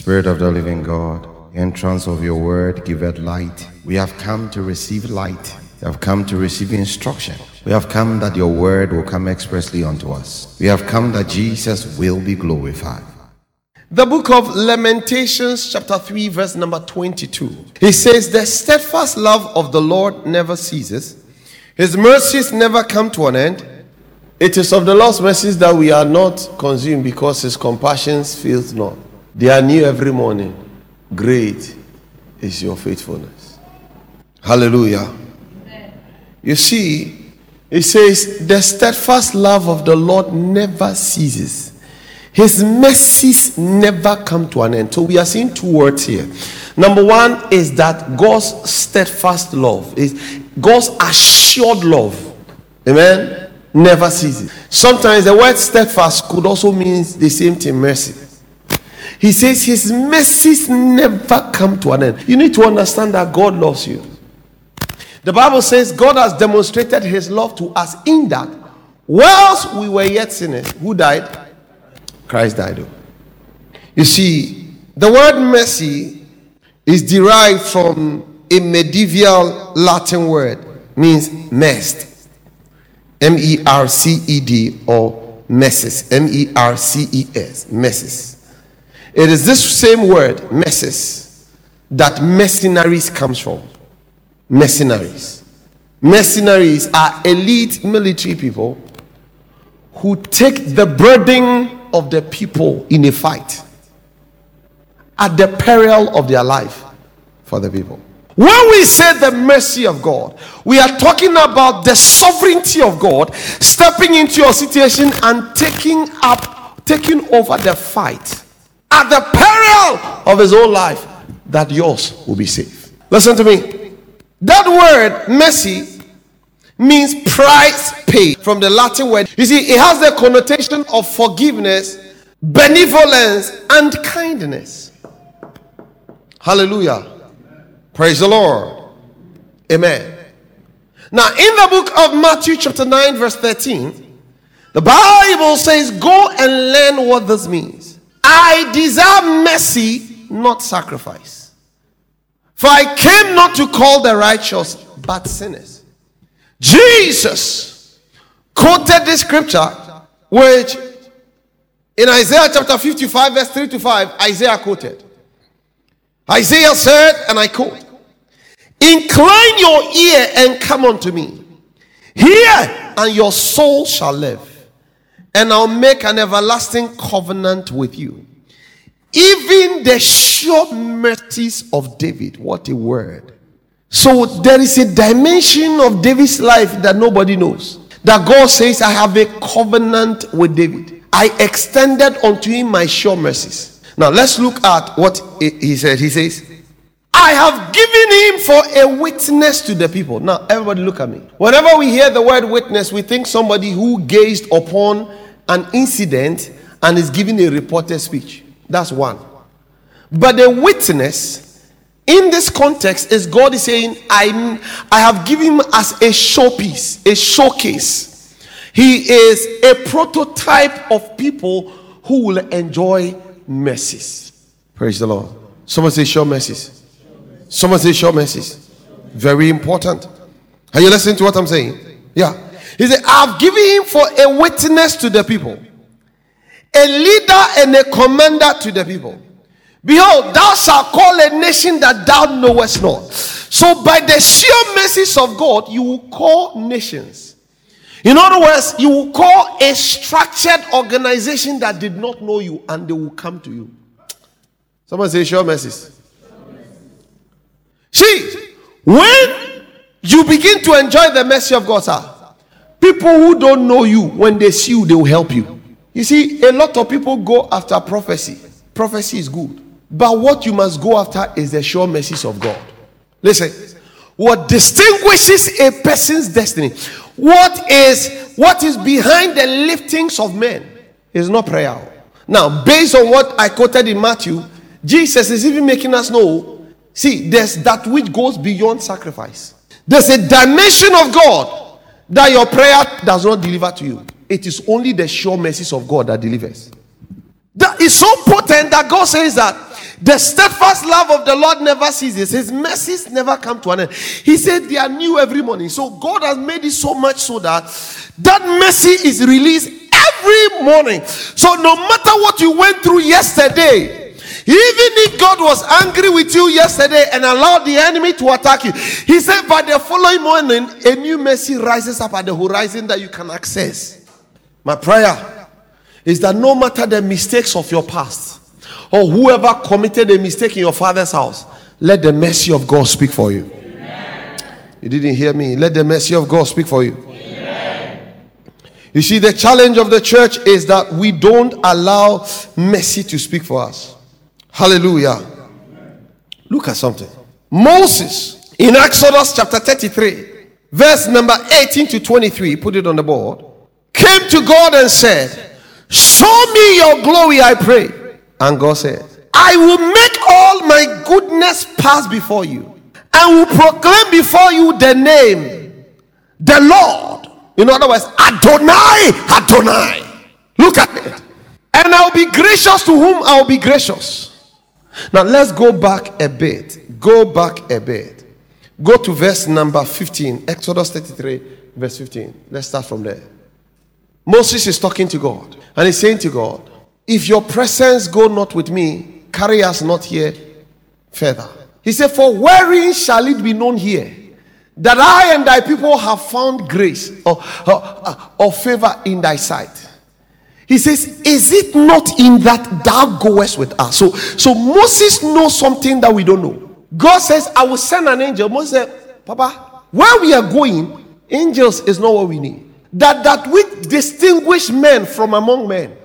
Spirit of the living God, entrance of your word giveth light. We have come to receive light. We have come to receive instruction. We have come that your word will come expressly unto us. We have come that Jesus will be glorified. The book of Lamentations, chapter 3, verse number 22. He says, The steadfast love of the Lord never ceases, his mercies never come to an end. It is of the Lord's mercies that we are not consumed because his compassions fails not. They are new every morning. Great is your faithfulness. Hallelujah. You see, it says, The steadfast love of the Lord never ceases. His mercies never come to an end. So we are seeing two words here. Number one is that God's steadfast love is God's assured love. Amen. Never ceases. Sometimes the word steadfast could also mean the same thing, mercy. He says his mercies never come to an end. You need to understand that God loves you. The Bible says God has demonstrated his love to us in that whilst we were yet sinners, who died? Christ died. You see, the word mercy is derived from a medieval Latin word, means merced. M E R C E D or merces. M E R C E S. Merces. It is this same word, merces, that mercenaries comes from. Mercenaries. Mercenaries are elite military people who take the burden of the people in a fight at the peril of their life for the people. When we say the mercy of God, we are talking about the sovereignty of God stepping into your situation and taking up, taking over the fight at the peril of his own life that yours will be safe. Listen to me. That word mercy means price paid from the Latin word. You see, it has the connotation of forgiveness, benevolence, and kindness. Hallelujah. Praise the Lord. Amen. Now, in the book of Matthew, chapter 9, verse 13, the Bible says, Go and learn what this means. I desire mercy, not sacrifice. For I came not to call the righteous, but sinners. Jesus quoted this scripture, which in Isaiah chapter 55, verse 3 to 5, Isaiah quoted. Isaiah said, and I quote, Incline your ear and come unto me. Hear, and your soul shall live and I'll make an everlasting covenant with you. Even the sure mercies of David. What a word. So there is a dimension of David's life that nobody knows. That God says, I have a covenant with David. I extended unto him my sure mercies. Now let's look at what he said. He says, I have given him for a witness to the people. Now, everybody look at me. Whenever we hear the word witness, we think somebody who gazed upon an incident and is giving a reported speech. That's one. But the witness in this context is God is saying, I, I have given him as a showpiece, a showcase. He is a prototype of people who will enjoy mercies. Praise the Lord. Someone say, show mercies. Someone say, show mercies. Very important. Are you listening to what I'm saying? Yeah. He said, I've given him for a witness to the people, a leader and a commander to the people. Behold, thou shalt call a nation that thou knowest not. So, by the sheer mercies of God, you will call nations. In other words, you will call a structured organization that did not know you and they will come to you. Someone say, sure mercies. See, when you begin to enjoy the mercy of God, sir, People who don't know you, when they see you, they will help you. You see, a lot of people go after prophecy. Prophecy is good. But what you must go after is the sure mercies of God. Listen, what distinguishes a person's destiny, what is what is behind the liftings of men is not prayer. Now, based on what I quoted in Matthew, Jesus is even making us know see, there's that which goes beyond sacrifice. There's a dimension of God that your prayer does not deliver to you. It is only the sure mercies of God that delivers. That is so potent that God says that The steadfast love of the Lord never ceases. His mercies never come to an end. He said they are new every morning. So God has made it so much so that that mercy is released every morning. So no matter what you went through yesterday, even if God was angry with you yesterday and allowed the enemy to attack you, he said, by the following morning, a new mercy rises up at the horizon that you can access. My prayer is that no matter the mistakes of your past or whoever committed a mistake in your father's house, let the mercy of God speak for you. Amen. You didn't hear me. Let the mercy of God speak for you. Amen. You see, the challenge of the church is that we don't allow mercy to speak for us. Hallelujah. Look at something. Moses in Exodus chapter 33, verse number 18 to 23, put it on the board, came to God and said, Show me your glory, I pray. And God said, I will make all my goodness pass before you and will proclaim before you the name, the Lord. In other words, Adonai, Adonai. Look at it. And I'll be gracious to whom I'll be gracious now let's go back a bit. Go back a bit. Go to verse number 15, Exodus 33, verse 15. Let's start from there. Moses is talking to God and he's saying to God, If your presence go not with me, carry us not here further. He said, For wherein shall it be known here that I and thy people have found grace or, or, or favor in thy sight? He says, Is it not in that thou goest with us? So, so Moses knows something that we don't know. God says, I will send an angel. Moses said, Papa, where we are going, angels is not what we need. That that which distinguish men from among men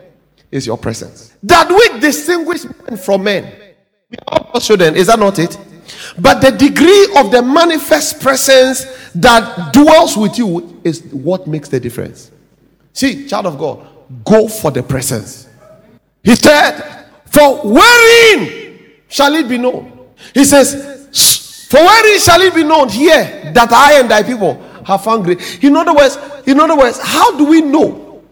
is your presence. That which distinguish men from men. We are children, is that not it? But the degree of the manifest presence that dwells with you is what makes the difference. See, child of God, go for the presence. He said, For wherein shall it be known? He says, For wherein shall it be known here that I and thy people have found grace? In other words, in other words, how do we know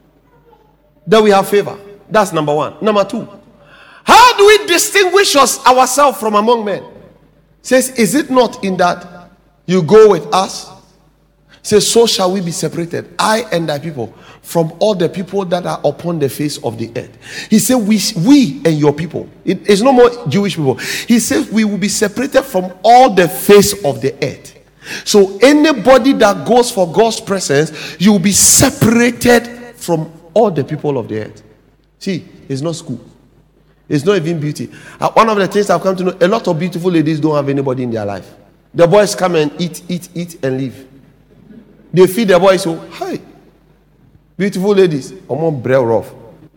that we have favor? That's number one. Number two, how do we distinguish us ourselves from among men? Says, is it not in that you go with us? Says, so shall we be separated, I and thy people from all the people that are upon the face of the earth. He said, We, we and your people. It is no more Jewish people. He said, We will be separated from all the face of the earth. So, anybody that goes for God's presence, you will be separated from all the people of the earth. See, it's not school, it's not even beauty. Uh, one of the things I've come to know a lot of beautiful ladies don't have anybody in their life. The boys come and eat, eat, eat, and leave. They feed the boys, so, hi. Beautiful ladies, ọmọ bread rough.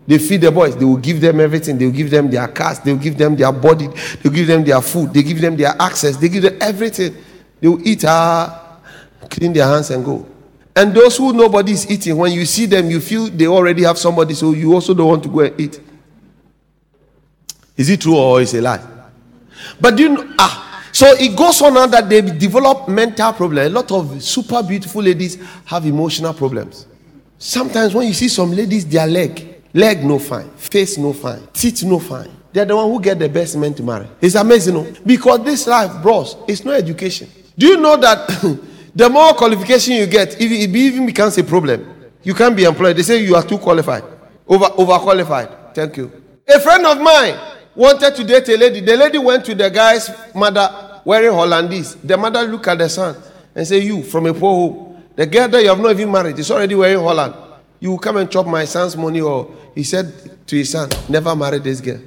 They feed the boys. They will give them everything. They will give them their cars. They will give them their body. They will give them their food. They give them their access. They give them everything. They will eat, uh, clean their hands and go. And those who nobody is eating, when you see them, you feel they already have somebody, so you also don't want to go and eat. Is it true or is it a lie? But you know, ah, so it goes on that they develop mental problems. A lot of super beautiful ladies have emotional problems. Sometimes when you see some ladies, their leg, leg no fine, face no fine, teeth no fine. They're the one who get the best men to marry. It's amazing, no? Because this life, bros, it's no education. Do you know that the more qualification you get, it even becomes a problem, you can't be employed. They say you are too qualified, over overqualified. Thank you. A friend of mine wanted to date a lady. The lady went to the guy's mother wearing Hollandese. The mother looked at the son and said, "You from a poor home." The girl that you have not even married is already wearing Holland. You will come and chop my son's money, or he said to his son, Never marry this girl.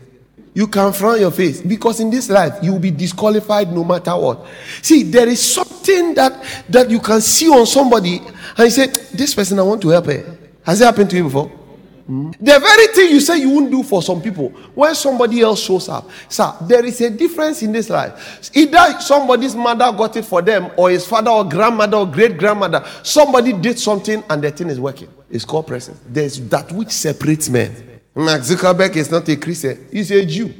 You can frown your face because in this life you will be disqualified no matter what. See, there is something that that you can see on somebody and you say, This person I want to help her. Has it happened to you before? Mm-hmm. The very thing you say you won't do for some people, when somebody else shows up, sir, there is a difference in this life. Either somebody's mother got it for them, or his father or grandmother or great grandmother, somebody did something and the thing is working. It's called presence. There's that which separates men. Mark Zuckerberg is not a Christian, he's a Jew.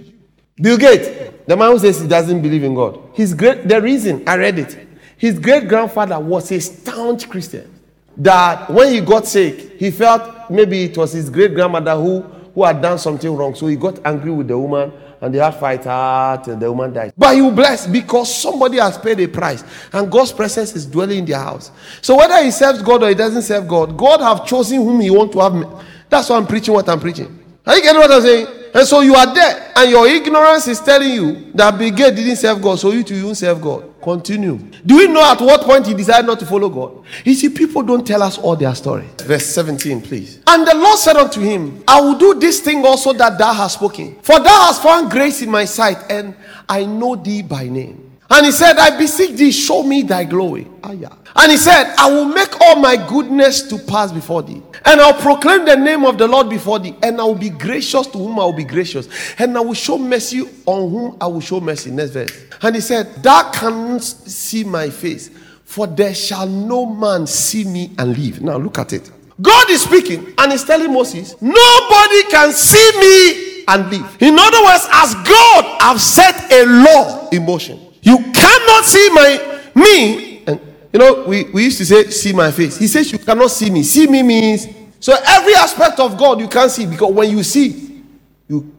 Bill Gates, the man who says he doesn't believe in God, his great the reason I read it, his great grandfather was a staunch Christian that when he got sick, he felt maybe it was his great grandmother who, who had done something wrong. So he got angry with the woman and they had fight ah, till the woman died. But he will bless because somebody has paid a price and God's presence is dwelling in their house. So whether he serves God or he doesn't serve God, God have chosen whom he want to have. That's why I'm preaching what I'm preaching. Are you getting what I'm saying? And so you are there, and your ignorance is telling you that Bill Gates didn't serve God, so you too you serve God. Continue. Do we know at what point he decided not to follow God? You see, people don't tell us all their story. Verse 17, please. And the Lord said unto him, I will do this thing also that thou hast spoken. For thou hast found grace in my sight, and I know thee by name. And he said, I beseech thee, show me thy glory. Ah, yeah. And he said, I will make all my goodness to pass before thee. And I'll proclaim the name of the Lord before thee. And I will be gracious to whom I will be gracious. And I will show mercy on whom I will show mercy. Next verse. And he said, Thou canst see my face, for there shall no man see me and live. Now look at it. God is speaking and he's telling Moses, Nobody can see me and live. In other words, as God I've set a law in motion. You cannot see my me. And you know, we, we used to say, see my face. He says you cannot see me. See me means so every aspect of God you can't see because when you see, you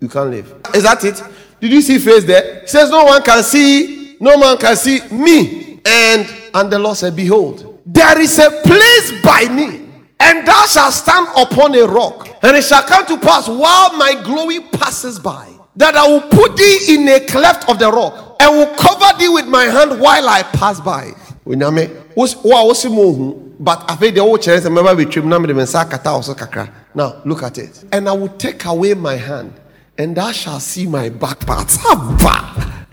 you can't live. Is that it? Did you see face there? He says, No one can see, no man can see me. And and the Lord said, Behold, there is a place by me, and thou shalt stand upon a rock, and it shall come to pass while my glory passes by, that I will put thee in a cleft of the rock I will cover thee with my hand while I pass by. Onyame, wa wosi mo hu, but afei de wo kyerɛ sɛ mɛba betwam na mede me nsa akata wo kakra. Now look at it. And I will take away my hand, and thou shalt see my back parts.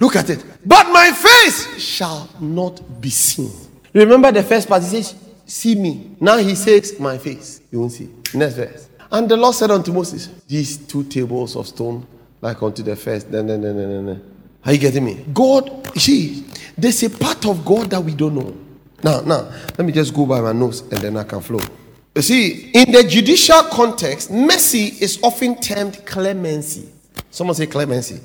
Look at it. But my face shall not be seen. Remember the first part, he says, See me. Now he says, My face. You won't see. Next verse. And the Lord said unto Moses, These two tables of stone, like unto the first. Then, then, then, then, then. Are you getting me? God, see, there's a part of God that we don't know. Now, now, let me just go by my nose and then I can flow. You see, in the judicial context, mercy is often termed clemency. Someone say clemency.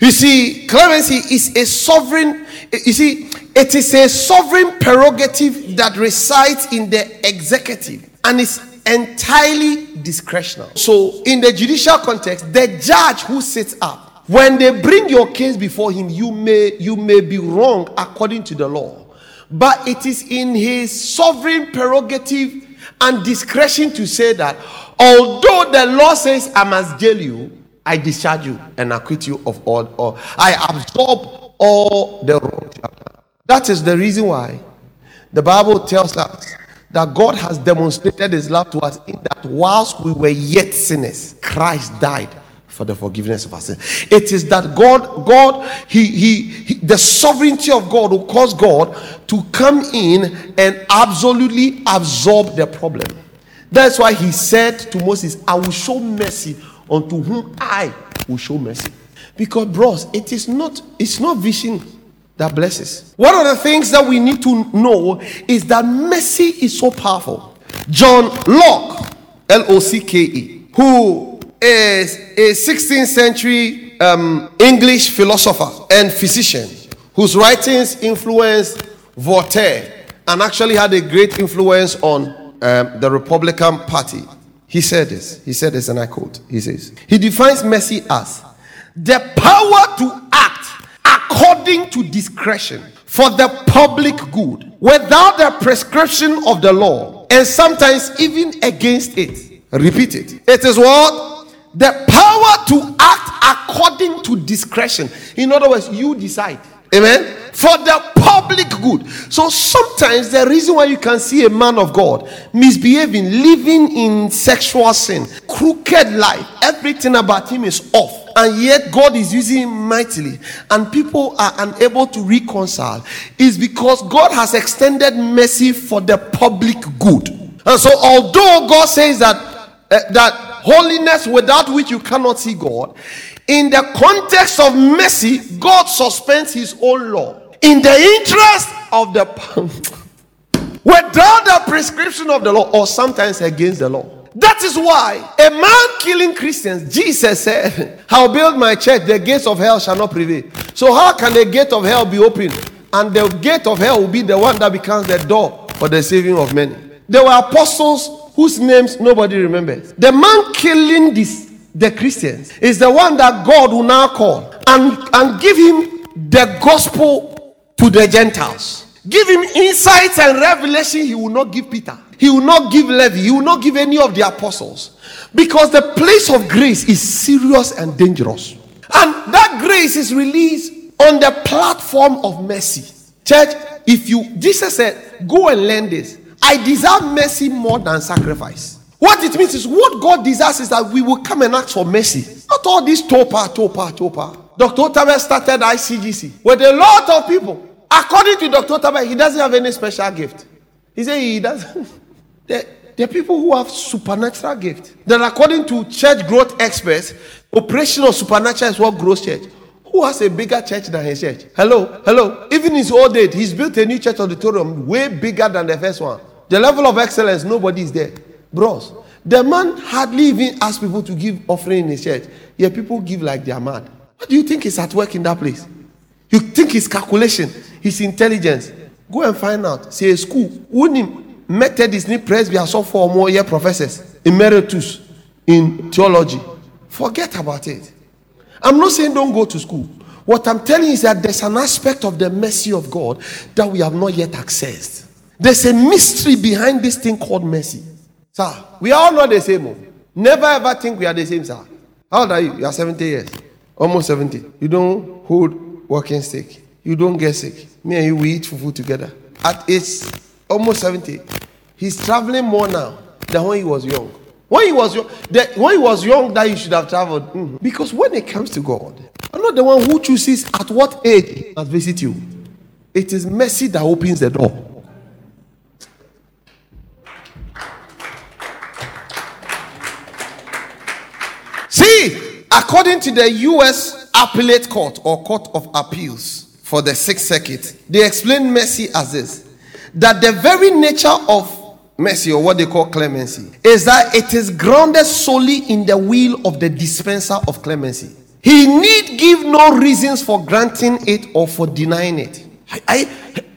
You see, clemency is a sovereign, you see, it is a sovereign prerogative that resides in the executive and is entirely discretional. So, in the judicial context, the judge who sits up when they bring your case before him, you may you may be wrong according to the law, but it is in his sovereign prerogative and discretion to say that although the law says I must jail you, I discharge you and acquit you of all, or I absorb all the wrong. That is the reason why the Bible tells us that God has demonstrated his love to us in that whilst we were yet sinners, Christ died for the forgiveness of our sin. It is that God, God, he, he, he, the sovereignty of God will cause God to come in and absolutely absorb the problem. That's why he said to Moses, I will show mercy unto whom I will show mercy. Because, bros, it is not, it's not vision that blesses. One of the things that we need to know is that mercy is so powerful. John Locke, L O C K E, who is a 16th century um, English philosopher and physician whose writings influenced Voltaire and actually had a great influence on um, the Republican Party. He said this. He said this, and I quote. He says, He defines mercy as the power to act according to discretion for the public good without the prescription of the law and sometimes even against it. Repeat it. It is what? The power to act according to discretion. In other words, you decide. Amen. For the public good. So sometimes the reason why you can see a man of God misbehaving, living in sexual sin, crooked life, everything about him is off. And yet God is using him mightily, and people are unable to reconcile, is because God has extended mercy for the public good. And so, although God says that uh, that holiness without which you cannot see God. In the context of mercy, God suspends his own law in the interest of the without the prescription of the law or sometimes against the law. That is why a man killing Christians, Jesus said, I'll build my church, the gates of hell shall not prevail. So, how can the gate of hell be opened? And the gate of hell will be the one that becomes the door for the saving of many. There were apostles whose names nobody remembers. The man killing this the Christians, is the one that God will now call and, and give him the gospel to the Gentiles. Give him insights and revelation he will not give Peter. He will not give Levi. He will not give any of the apostles. Because the place of grace is serious and dangerous. And that grace is released on the platform of mercy. Church, if you, Jesus said, go and learn this. I deserve mercy more than sacrifice. What it means is what God desires is that we will come and ask for mercy. Not all this topa, topa, topa. Dr. Otabil started ICGC with a lot of people. According to Dr. Otabil, he doesn't have any special gift. He said he doesn't. there, are people who have supernatural gift. That according to church growth experts, operation of supernatural is what grows church. Who has a bigger church than his church? Hello, hello. Even his old age, he's built a new church auditorium way bigger than the first one. The level of excellence, nobody is there. Bros, the man hardly even asks people to give offering in his church. Yet people give like they are mad. What do you think is at work in that place? You think his calculation, his intelligence. Go and find out. Say a school. Wouldn't Methodist need presby so for more year professors emeritus in theology. Forget about it. I'm not saying don't go to school. What I'm telling you is that there's an aspect of the mercy of God that we have not yet accessed. There's a mystery behind this thing called mercy. Sir, we are all not the same. Oh. Never ever think we are the same, sir. How old are you? You are 70 years. Almost 70. You don't hold walking stick. You don't get sick. Me and you, we eat fufu together. At age almost 70, he's traveling more now than when he was young. When he was young, the, when he was young, that he should have traveled. Mm. Because when it comes to God, I'm not the one who chooses at what age he must visit you. It is mercy that opens the door. See, according to the U.S. Appellate Court or Court of Appeals for the Sixth Circuit, they explain mercy as this: that the very nature of mercy or what they call clemency is that it is grounded solely in the will of the dispenser of clemency. He need give no reasons for granting it or for denying it. Are,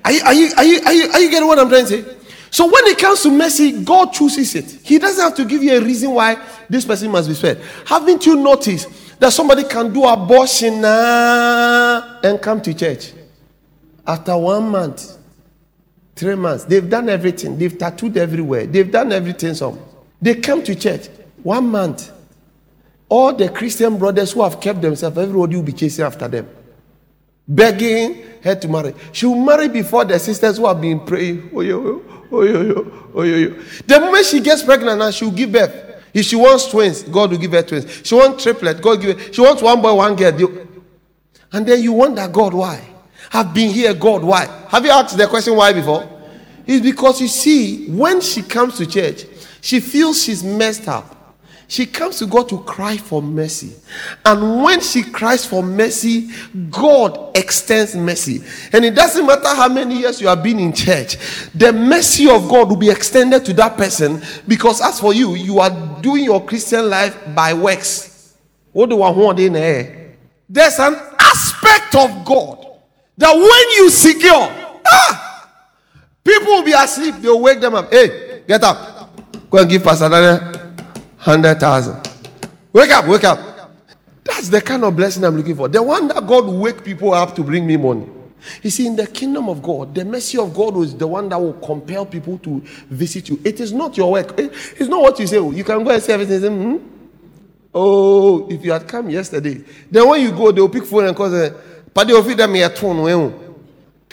are, are, are you getting what I'm trying to say? So when it comes to mercy, God chooses it. He doesn't have to give you a reason why this person must be spared. Haven't you noticed that somebody can do abortion and come to church after one month? Three months. They've done everything. They've tattooed everywhere. They've done everything. Some. They come to church. One month. All the Christian brothers who have kept themselves, everybody will be chasing after them. Begging her to marry. She will marry before the sisters who have been praying. Oh, yo, oh, yo, oh, yo, yo. The moment she gets pregnant now, she will give birth. If she wants twins, God will give her twins. She wants triplets, God give her. She wants one boy, one girl. And then you wonder, God, why? I've been here, God. Why? Have you asked the question why before? It's because you see, when she comes to church, she feels she's messed up. She comes to God to cry for mercy. And when she cries for mercy, God extends mercy. And it doesn't matter how many years you have been in church, the mercy of God will be extended to that person because, as for you, you are doing your Christian life by works. What do I want in there? There's an aspect of God that when you secure, ah, people will be asleep. They'll wake them up. Hey, get up. Go and give Pastor Daniel 100,000. Wake up, wake up. That's the kind of blessing I'm looking for. The one that God wake people up to bring me money. You see, in the kingdom of God, the mercy of God is the one that will compel people to visit you. It is not your work. It's not what you say. You can go and say everything. Hmm? Oh, if you had come yesterday, then when you go, they'll pick phone and call. Say,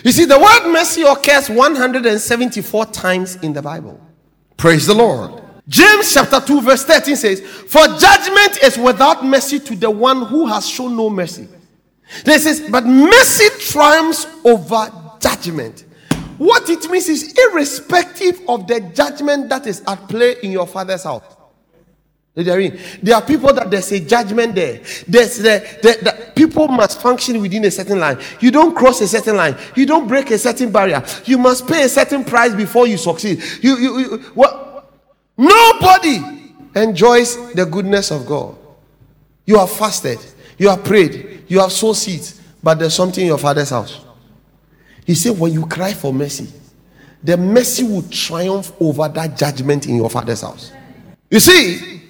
you see, the word mercy occurs 174 times in the Bible. Praise the Lord. James chapter 2, verse 13 says, For judgment is without mercy to the one who has shown no mercy. This is, but mercy triumphs over judgment. What it means is irrespective of the judgment that is at play in your father's house. There are people that there's a judgment there. There's the, the, the, people must function within a certain line. You don't cross a certain line. You don't break a certain barrier. You must pay a certain price before you succeed. You, you, you what? Nobody enjoys the goodness of God. You have fasted. You have prayed. You have sown seeds. But there's something in your father's house. He said, when you cry for mercy, the mercy will triumph over that judgment in your father's house. You see,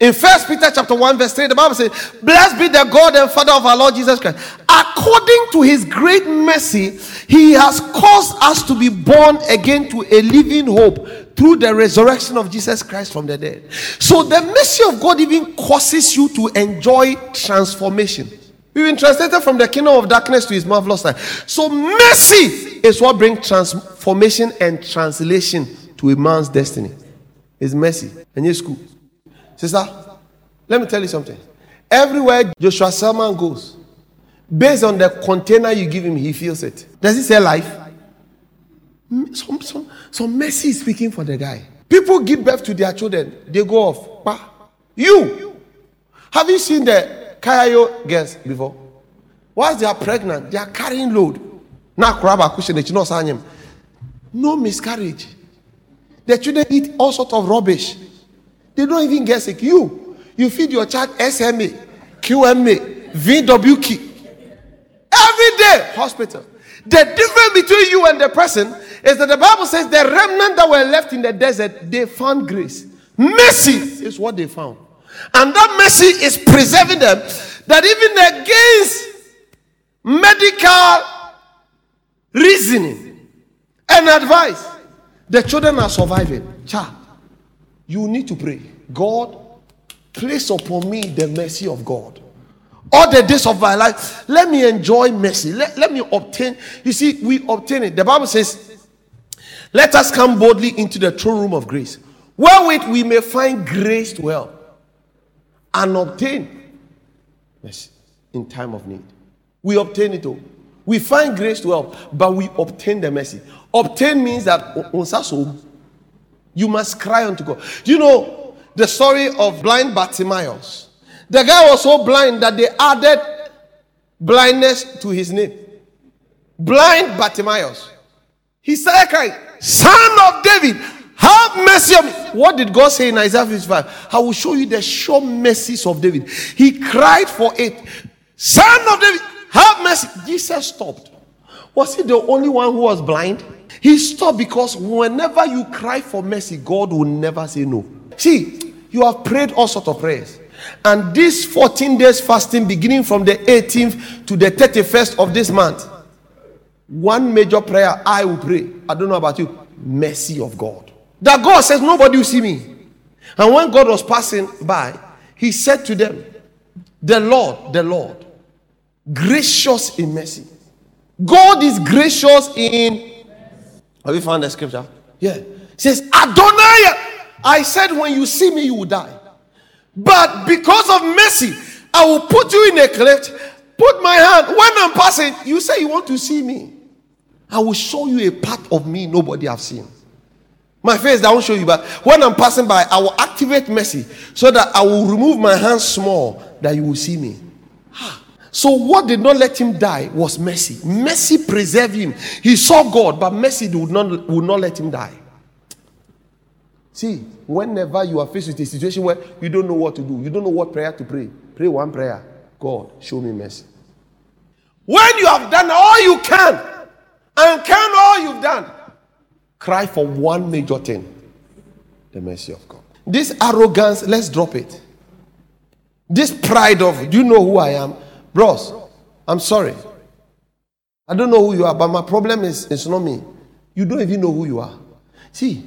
In First Peter chapter 1, verse 3, the Bible says, Blessed be the God and Father of our Lord Jesus Christ. According to his great mercy, he has caused us to be born again to a living hope through the resurrection of Jesus Christ from the dead. So the mercy of God even causes you to enjoy transformation. We've been translated from the kingdom of darkness to his marvelous light. So mercy is what brings transformation and translation to a man's destiny. It's mercy. And yes, school. Sister, let me tell you something. Everywhere Joshua Selman goes, based on the container you give him, he feels it. Does he say life? Some, some, some mercy is speaking for the guy. People give birth to their children, they go off. You, have you seen the Kayayo girls before? Once they are pregnant, they are carrying load. No miscarriage. The children eat all sorts of rubbish. They don't even get sick. You, you feed your child SMA, QMA, VWK. Every day, hospital. The difference between you and the person is that the Bible says the remnant that were left in the desert, they found grace. Mercy is what they found. And that mercy is preserving them that even against medical reasoning and advice, the children are surviving. Child, you need to pray. God, place upon me the mercy of God. All the days of my life, let me enjoy mercy. Let, let me obtain. You see, we obtain it. The Bible says, Let us come boldly into the throne room of grace, wherewith we may find grace to help and obtain mercy in time of need. We obtain it all. We find grace to help, but we obtain the mercy. Obtain means that you must cry unto God. You know the story of blind Bartimaeus. The guy was so blind that they added blindness to his name. Blind Bartimaeus. He started crying, Son of David, have mercy on me. What did God say in Isaiah 55? I will show you the sure mercies of David. He cried for it. Son of David, have mercy. Jesus stopped. Was he the only one who was blind? He stopped because whenever you cry for mercy, God will never say no. See, you have prayed all sorts of prayers. And this 14 days fasting, beginning from the 18th to the 31st of this month, one major prayer I will pray. I don't know about you. Mercy of God. That God says, Nobody will see me. And when God was passing by, he said to them, The Lord, the Lord, gracious in mercy. God is gracious in have you found the scripture? Yeah. It says, Adonai, I said, when you see me, you will die. But because of mercy, I will put you in a cleft, put my hand. When I'm passing, you say you want to see me. I will show you a part of me nobody have seen. My face, I won't show you, but when I'm passing by, I will activate mercy so that I will remove my hand small that you will see me. So, what did not let him die was mercy. Mercy preserved him. He saw God, but mercy would not, would not let him die. See, whenever you are faced with a situation where you don't know what to do, you don't know what prayer to pray, pray one prayer God, show me mercy. When you have done all you can and can all you've done, cry for one major thing the mercy of God. This arrogance, let's drop it. This pride of, do you know who I am? Bros, I'm sorry. I don't know who you are, but my problem is it's not me. You don't even know who you are. See,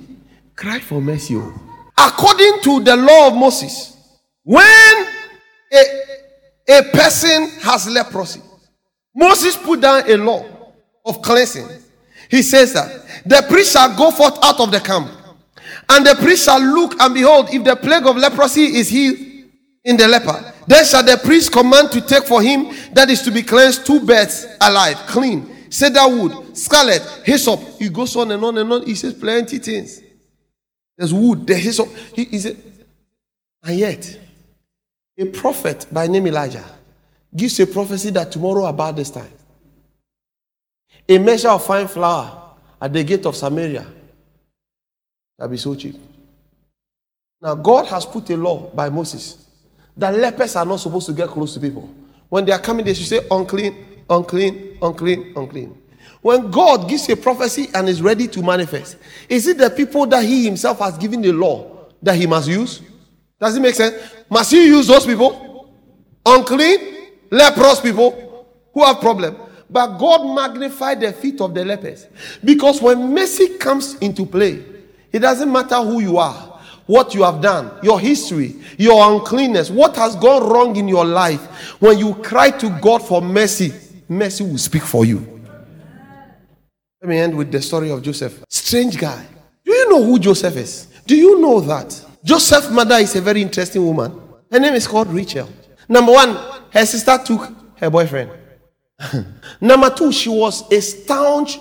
cry for mercy. Oh. According to the law of Moses, when a, a person has leprosy, Moses put down a law of cleansing. He says that the priest shall go forth out of the camp, and the priest shall look and behold, if the plague of leprosy is healed in the leper, then shall the priest command to take for him that is to be cleansed two birds alive, clean, cedar wood, scarlet, hyssop. He goes on and on and on. He says plenty things. There's wood, there's hyssop. He, he said, and yet, a prophet by name Elijah gives a prophecy that tomorrow about this time, a measure of fine flour at the gate of Samaria shall be so cheap. Now, God has put a law by Moses that lepers are not supposed to get close to people. When they are coming, they should say unclean, unclean, unclean, unclean. When God gives a prophecy and is ready to manifest, is it the people that He Himself has given the law that He must use? Does it make sense? Must He use those people? Unclean, leprous people who have problem. But God magnified the feet of the lepers. Because when mercy comes into play, it doesn't matter who you are, what you have done, your history, your uncleanness, what has gone wrong in your life. When you cry to God for mercy, mercy will speak for you. Let me end with the story of Joseph. Strange guy. Do you know who Joseph is? Do you know that? Joseph's mother is a very interesting woman. Her name is called Rachel. Number one, her sister took her boyfriend. Number two, she was a staunch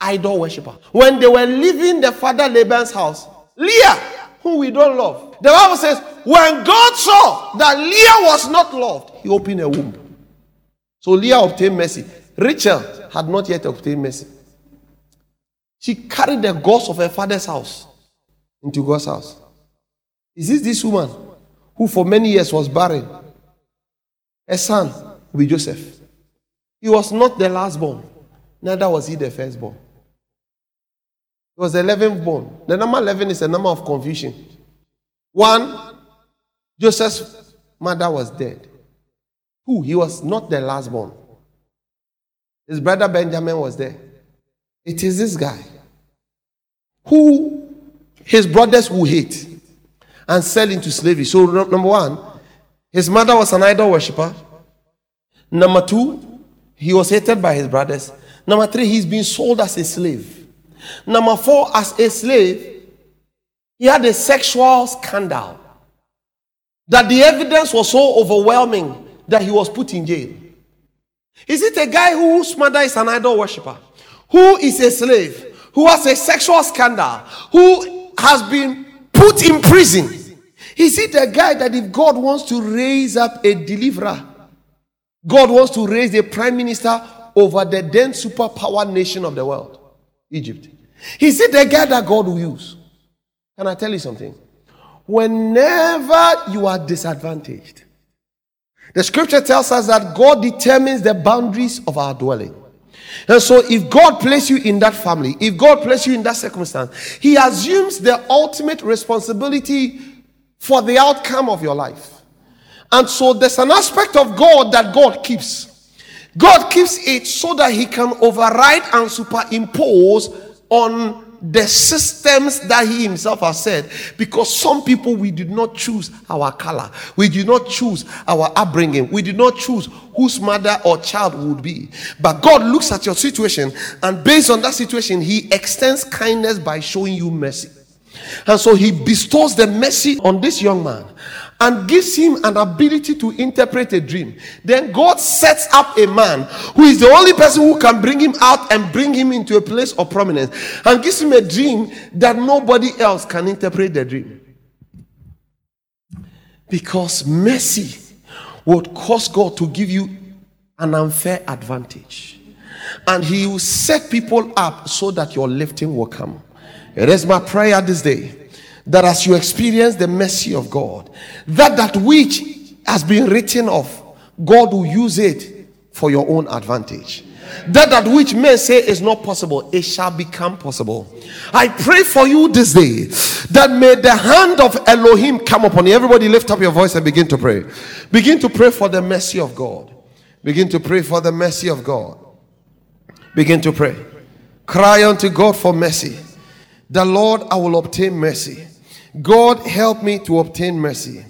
idol worshiper. When they were leaving the father Laban's house, Leah, who we don't love, the Bible says, when God saw that Leah was not loved, he opened a womb. So Leah obtained mercy. Rachel had not yet obtained mercy. She carried the ghost of her father's house into God's house. Is this this woman who for many years was barren? A son will be Joseph. He was not the last born, neither was he the firstborn. He was the 11th born. The number 11 is a number of confusion. One, Joseph's mother was dead. Who? He was not the last born. His brother Benjamin was there. It is this guy who his brothers will hate and sell into slavery. So, number one, his mother was an idol worshiper. Number two, he was hated by his brothers. Number three, he's been sold as a slave. Number four, as a slave, he had a sexual scandal that the evidence was so overwhelming that he was put in jail. Is it a guy whose mother is an idol worshiper, who is a slave, who has a sexual scandal, who has been put in prison? Is it a guy that if God wants to raise up a deliverer, God wants to raise a prime minister over the then superpower nation of the world, Egypt? Is it the guy that God will use? Can I tell you something? Whenever you are disadvantaged, the scripture tells us that God determines the boundaries of our dwelling. And so, if God places you in that family, if God places you in that circumstance, He assumes the ultimate responsibility for the outcome of your life. And so, there's an aspect of God that God keeps. God keeps it so that He can override and superimpose on the systems that he himself has said. Because some people we did not choose our color. We did not choose our upbringing. We did not choose whose mother or child would be. But god looks at your situation and based on that situation he extends kindness by showing you mercy. And so he bestows the mercy on this young man and gives him an ability to interpret a dream. Then God sets up a man who is the only person who can bring him out and bring him into a place of prominence and gives him a dream that nobody else can interpret the dream. Because mercy would cause God to give you an unfair advantage. And he will set people up so that your lifting will come. It is my prayer this day that as you experience the mercy of God, that that which has been written of, God will use it for your own advantage. That that which men say is not possible, it shall become possible. I pray for you this day that may the hand of Elohim come upon you. Everybody lift up your voice and begin to pray. Begin to pray for the mercy of God. Begin to pray for the mercy of God. Begin to pray. Cry unto God for mercy. The Lord, I will obtain mercy. God help me to obtain mercy.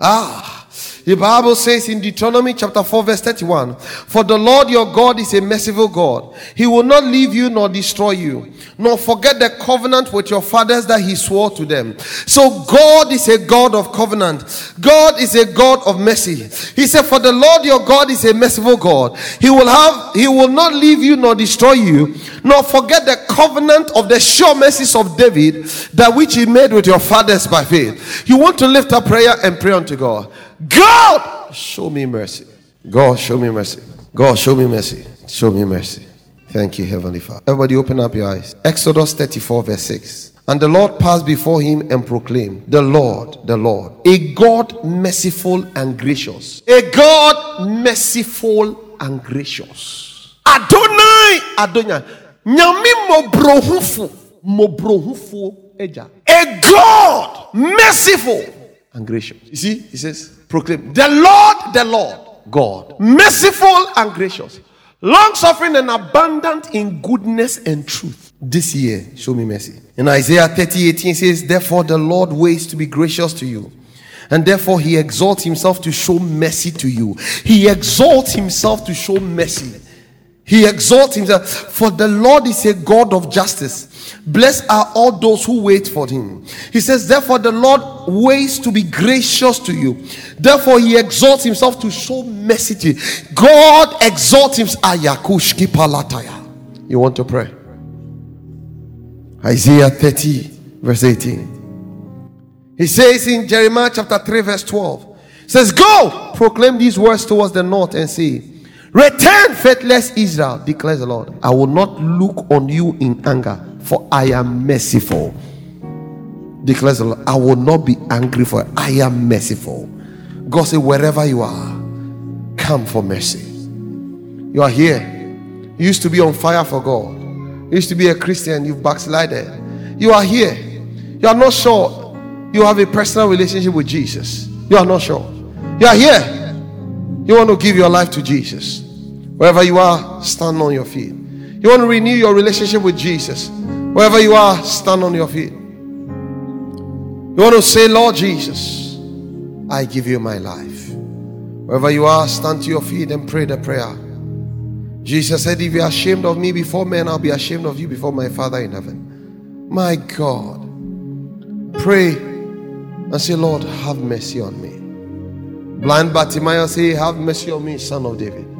Ah, the Bible says in Deuteronomy chapter 4, verse 31 For the Lord your God is a merciful God. He will not leave you nor destroy you, nor forget the covenant with your fathers that he swore to them. So God is a God of covenant. God is a God of mercy. He said, For the Lord your God is a merciful God. He will have, he will not leave you nor destroy you, nor forget the covenant of the sure mercies of David, that which he made with your fathers by faith. You want to lift up prayer and pray unto God. God, show me mercy. God, show me mercy. God, show me mercy. Show me mercy. Thank you, Heavenly Father. Everybody, open up your eyes. Exodus 34, verse 6. And the Lord passed before him and proclaimed, The Lord, the Lord, a God merciful and gracious. A God merciful and gracious. Adonai, Adonai. Nyami mobrohufu, mobrohufu eja. A God merciful and gracious. You see, he says, proclaim the Lord, the Lord, God, merciful and gracious, long suffering and abundant in goodness and truth. This year, show me mercy. In Isaiah 30 18 says, Therefore, the Lord waits to be gracious to you. And therefore, he exalts himself to show mercy to you. He exalts himself to show mercy. He exalts himself. For the Lord is a God of justice. Blessed are all those who wait for him. He says, Therefore, the Lord waits to be gracious to you. Therefore, he exalts himself to show mercy to you. God exalts himself. You want to pray? Isaiah 30, verse 18. He says in Jeremiah chapter 3, verse 12, says, Go, proclaim these words towards the north and say, Return, faithless Israel, declares the Lord. I will not look on you in anger, for I am merciful. Declares the Lord. I will not be angry, for I am merciful. God said, Wherever you are, come for mercy. You are here. You used to be on fire for God. You used to be a Christian, you've backslided. You are here. You are not sure you have a personal relationship with Jesus. You are not sure. You are here. You want to give your life to Jesus. Wherever you are, stand on your feet. You want to renew your relationship with Jesus. Wherever you are, stand on your feet. You want to say, Lord Jesus, I give you my life. Wherever you are, stand to your feet and pray the prayer. Jesus said, If you're ashamed of me before men, I'll be ashamed of you before my Father in heaven. My God. Pray and say, Lord, have mercy on me. Blind Bartimaeus say, Have mercy on me, son of David.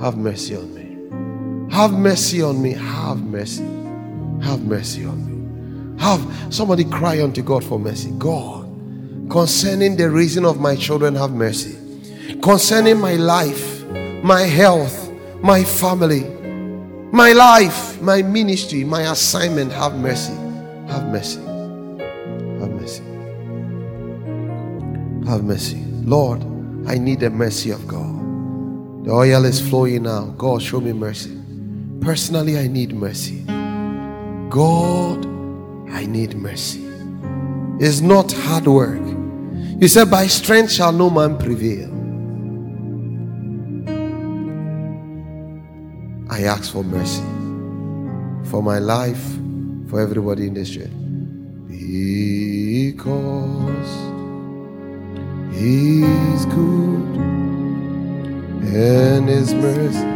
Have mercy on me. Have mercy on me. Have mercy. Have mercy on me. Have somebody cry unto God for mercy. God, concerning the reason of my children, have mercy. Concerning my life, my health, my family, my life, my ministry, my assignment, have mercy. Have mercy. Have mercy. Have mercy. Lord, I need the mercy of God. The oil is flowing now. God, show me mercy. Personally, I need mercy. God, I need mercy. It's not hard work. You said, By strength shall no man prevail. I ask for mercy for my life, for everybody in this church. Because He's good and His mercy